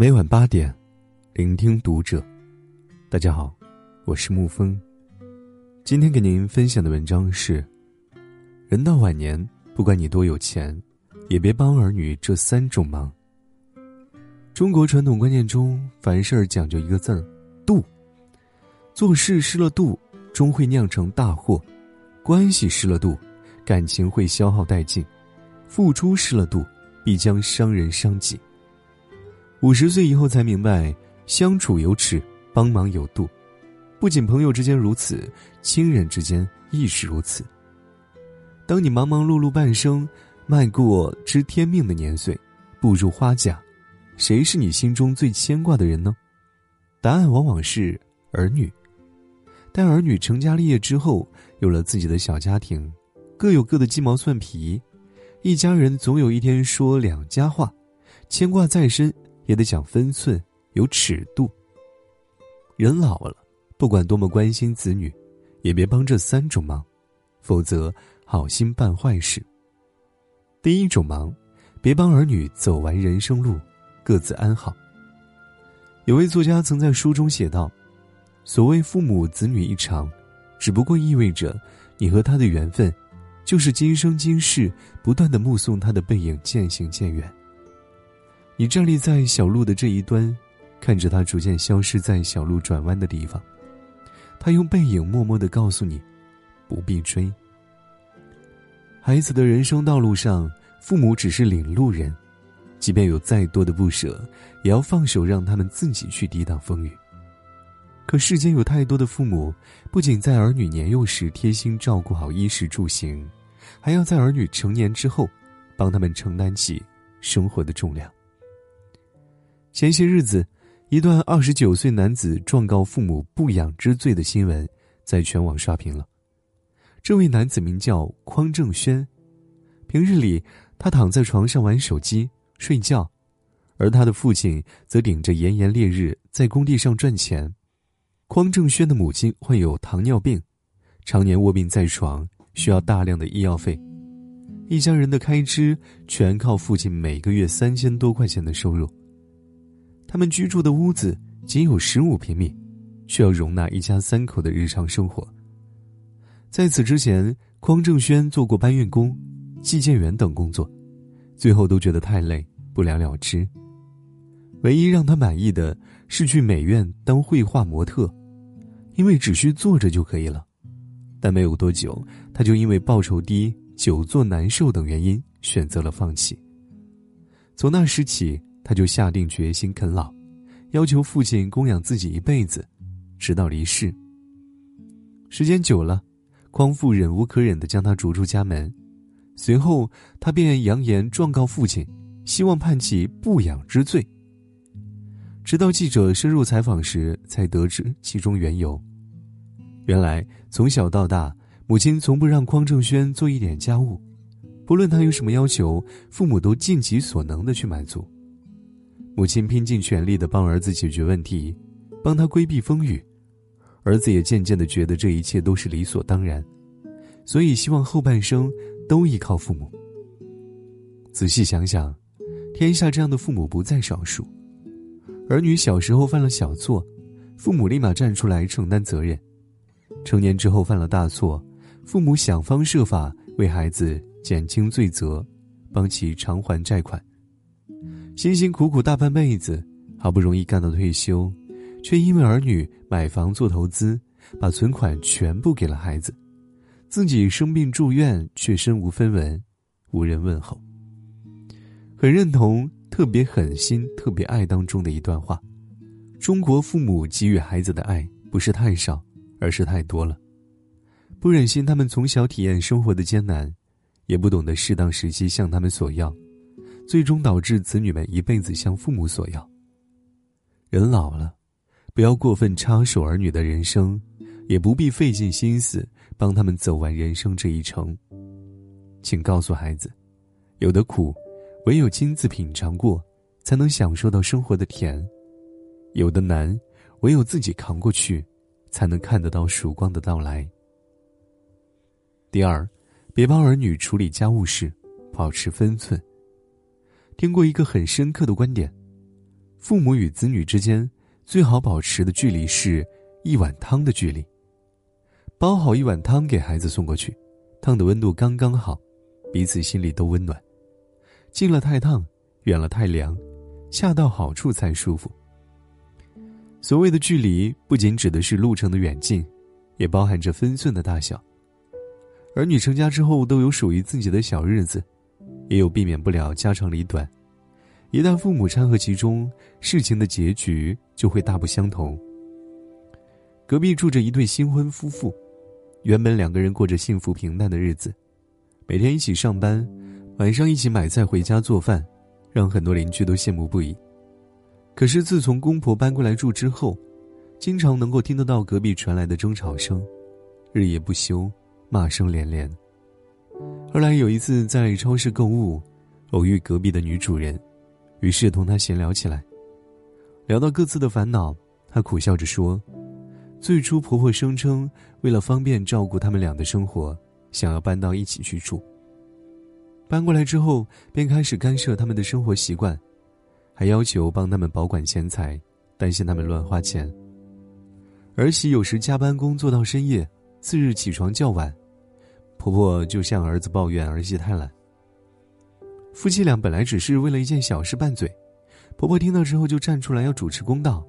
每晚八点，聆听读者。大家好，我是沐风。今天给您分享的文章是：人到晚年，不管你多有钱，也别帮儿女这三种忙。中国传统观念中，凡事讲究一个字儿“度”。做事失了度，终会酿成大祸；关系失了度，感情会消耗殆尽；付出失了度，必将伤人伤己。五十岁以后才明白，相处有尺，帮忙有度。不仅朋友之间如此，亲人之间亦是如此。当你忙忙碌碌半生，迈过知天命的年岁，步入花甲，谁是你心中最牵挂的人呢？答案往往是儿女。待儿女成家立业之后，有了自己的小家庭，各有各的鸡毛蒜皮，一家人总有一天说两家话，牵挂再深。也得讲分寸，有尺度。人老了，不管多么关心子女，也别帮这三种忙，否则好心办坏事。第一种忙，别帮儿女走完人生路，各自安好。有位作家曾在书中写道：“所谓父母子女一场，只不过意味着你和他的缘分，就是今生今世不断的目送他的背影渐行渐远。”你站立在小路的这一端，看着他逐渐消失在小路转弯的地方，他用背影默默的告诉你，不必追。孩子的人生道路上，父母只是领路人，即便有再多的不舍，也要放手让他们自己去抵挡风雨。可世间有太多的父母，不仅在儿女年幼时贴心照顾好衣食住行，还要在儿女成年之后，帮他们承担起生活的重量。前些日子，一段二十九岁男子状告父母不养之罪的新闻在全网刷屏了。这位男子名叫匡正轩，平日里他躺在床上玩手机睡觉，而他的父亲则顶着炎炎烈日在工地上赚钱。匡正轩的母亲患有糖尿病，常年卧病在床，需要大量的医药费，一家人的开支全靠父亲每个月三千多块钱的收入。他们居住的屋子仅有十五平米，需要容纳一家三口的日常生活。在此之前，匡正轩做过搬运工、寄件员等工作，最后都觉得太累，不了了之。唯一让他满意的是去美院当绘画模特，因为只需坐着就可以了。但没有多久，他就因为报酬低、久坐难受等原因选择了放弃。从那时起。他就下定决心啃老，要求父亲供养自己一辈子，直到离世。时间久了，匡父忍无可忍的将他逐出家门，随后他便扬言状告父亲，希望判其不养之罪。直到记者深入采访时，才得知其中缘由。原来从小到大，母亲从不让匡正轩做一点家务，不论他有什么要求，父母都尽己所能的去满足。母亲拼尽全力的帮儿子解决问题，帮他规避风雨，儿子也渐渐的觉得这一切都是理所当然，所以希望后半生都依靠父母。仔细想想，天下这样的父母不在少数。儿女小时候犯了小错，父母立马站出来承担责任；成年之后犯了大错，父母想方设法为孩子减轻罪责，帮其偿还债款。辛辛苦苦大半辈子，好不容易干到退休，却因为儿女买房做投资，把存款全部给了孩子，自己生病住院却身无分文，无人问候。很认同“特别狠心，特别爱”当中的一段话：中国父母给予孩子的爱不是太少，而是太多了，不忍心他们从小体验生活的艰难，也不懂得适当时机向他们索要。最终导致子女们一辈子向父母索要。人老了，不要过分插手儿女的人生，也不必费尽心思帮他们走完人生这一程。请告诉孩子，有的苦，唯有亲自品尝过，才能享受到生活的甜；有的难，唯有自己扛过去，才能看得到曙光的到来。第二，别帮儿女处理家务事，保持分寸。听过一个很深刻的观点：父母与子女之间最好保持的距离是一碗汤的距离。煲好一碗汤给孩子送过去，汤的温度刚刚好，彼此心里都温暖。近了太烫，远了太凉，恰到好处才舒服。所谓的距离，不仅指的是路程的远近，也包含着分寸的大小。儿女成家之后，都有属于自己的小日子，也有避免不了家长里短。一旦父母掺和其中，事情的结局就会大不相同。隔壁住着一对新婚夫妇，原本两个人过着幸福平淡的日子，每天一起上班，晚上一起买菜回家做饭，让很多邻居都羡慕不已。可是自从公婆搬过来住之后，经常能够听得到隔壁传来的争吵声，日夜不休，骂声连连。后来有一次在超市购物，偶遇隔壁的女主人，于是同她闲聊起来。聊到各自的烦恼，她苦笑着说：“最初婆婆声称为了方便照顾他们俩的生活，想要搬到一起去住。搬过来之后，便开始干涉他们的生活习惯。”还要求帮他们保管钱财，担心他们乱花钱。儿媳有时加班工作到深夜，次日起床较晚，婆婆就向儿子抱怨儿媳太懒。夫妻俩本来只是为了一件小事拌嘴，婆婆听到之后就站出来要主持公道，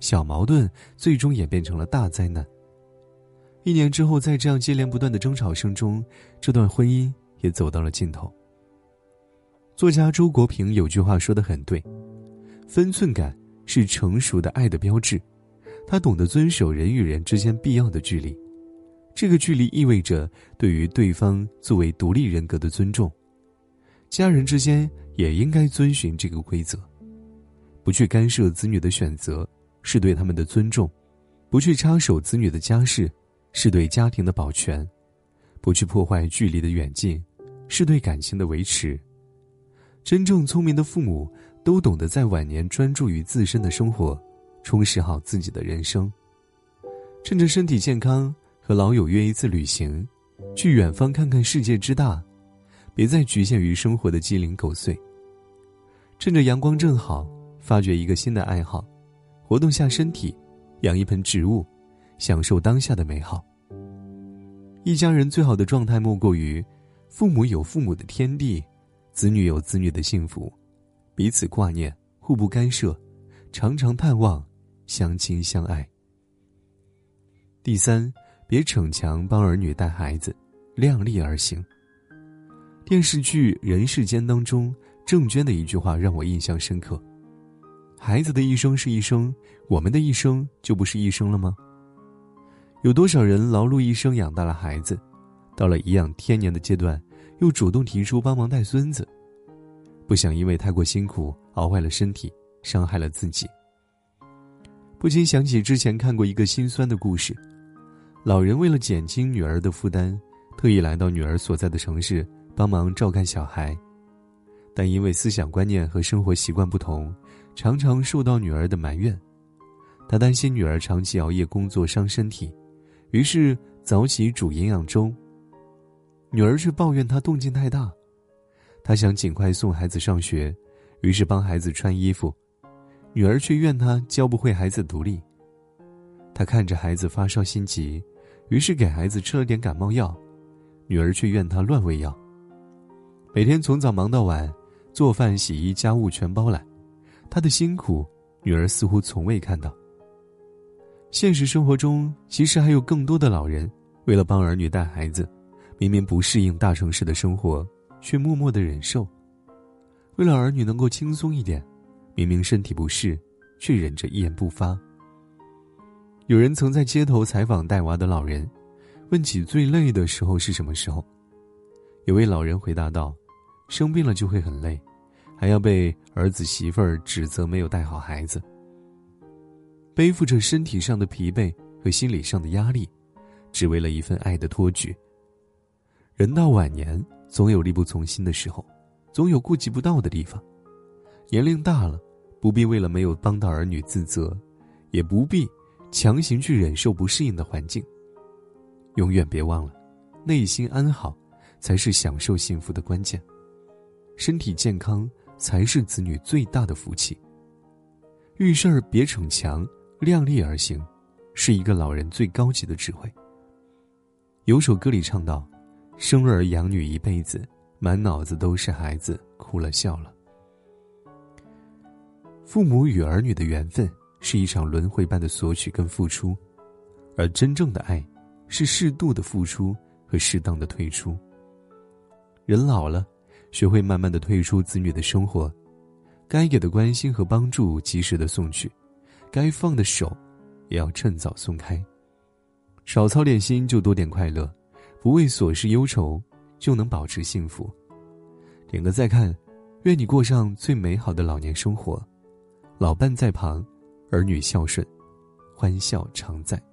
小矛盾最终演变成了大灾难。一年之后，在这样接连不断的争吵声中，这段婚姻也走到了尽头。作家周国平有句话说的很对。分寸感是成熟的爱的标志，他懂得遵守人与人之间必要的距离，这个距离意味着对于对方作为独立人格的尊重。家人之间也应该遵循这个规则，不去干涉子女的选择是对他们的尊重，不去插手子女的家事是对家庭的保全，不去破坏距离的远近是对感情的维持。真正聪明的父母。都懂得在晚年专注于自身的生活，充实好自己的人生。趁着身体健康，和老友约一次旅行，去远方看看世界之大，别再局限于生活的鸡零狗碎。趁着阳光正好，发掘一个新的爱好，活动下身体，养一盆植物，享受当下的美好。一家人最好的状态莫过于，父母有父母的天地，子女有子女的幸福。彼此挂念，互不干涉，常常盼望，相亲相爱。第三，别逞强帮儿女带孩子，量力而行。电视剧《人世间》当中，郑娟的一句话让我印象深刻：“孩子的一生是一生，我们的一生就不是一生了吗？”有多少人劳碌一生养大了孩子，到了颐养天年的阶段，又主动提出帮忙带孙子？不想因为太过辛苦熬坏了身体，伤害了自己。不禁想起之前看过一个心酸的故事：老人为了减轻女儿的负担，特意来到女儿所在的城市帮忙照看小孩，但因为思想观念和生活习惯不同，常常受到女儿的埋怨。他担心女儿长期熬夜工作伤身体，于是早起煮营养粥。女儿却抱怨他动静太大。他想尽快送孩子上学，于是帮孩子穿衣服，女儿却怨他教不会孩子独立。他看着孩子发烧心急，于是给孩子吃了点感冒药，女儿却怨他乱喂药。每天从早忙到晚，做饭、洗衣、家务全包揽，他的辛苦，女儿似乎从未看到。现实生活中，其实还有更多的老人，为了帮儿女带孩子，明明不适应大城市的生活。却默默的忍受，为了儿女能够轻松一点，明明身体不适，却忍着一言不发。有人曾在街头采访带娃的老人，问起最累的时候是什么时候，有位老人回答道：“生病了就会很累，还要被儿子媳妇儿指责没有带好孩子，背负着身体上的疲惫和心理上的压力，只为了一份爱的托举。人到晚年。”总有力不从心的时候，总有顾及不到的地方。年龄大了，不必为了没有帮到儿女自责，也不必强行去忍受不适应的环境。永远别忘了，内心安好，才是享受幸福的关键。身体健康才是子女最大的福气。遇事儿别逞强，量力而行，是一个老人最高级的智慧。有首歌里唱到：“生儿养女一辈子，满脑子都是孩子，哭了笑了。”父母与儿女的缘分是一场轮回般的索取跟付出，而真正的爱，是适度的付出和适当的退出。人老了，学会慢慢的退出子女的生活。该给的关心和帮助及时的送去，该放的手，也要趁早松开。少操点心就多点快乐，不为琐事忧愁，就能保持幸福。点个再看，愿你过上最美好的老年生活，老伴在旁，儿女孝顺，欢笑常在。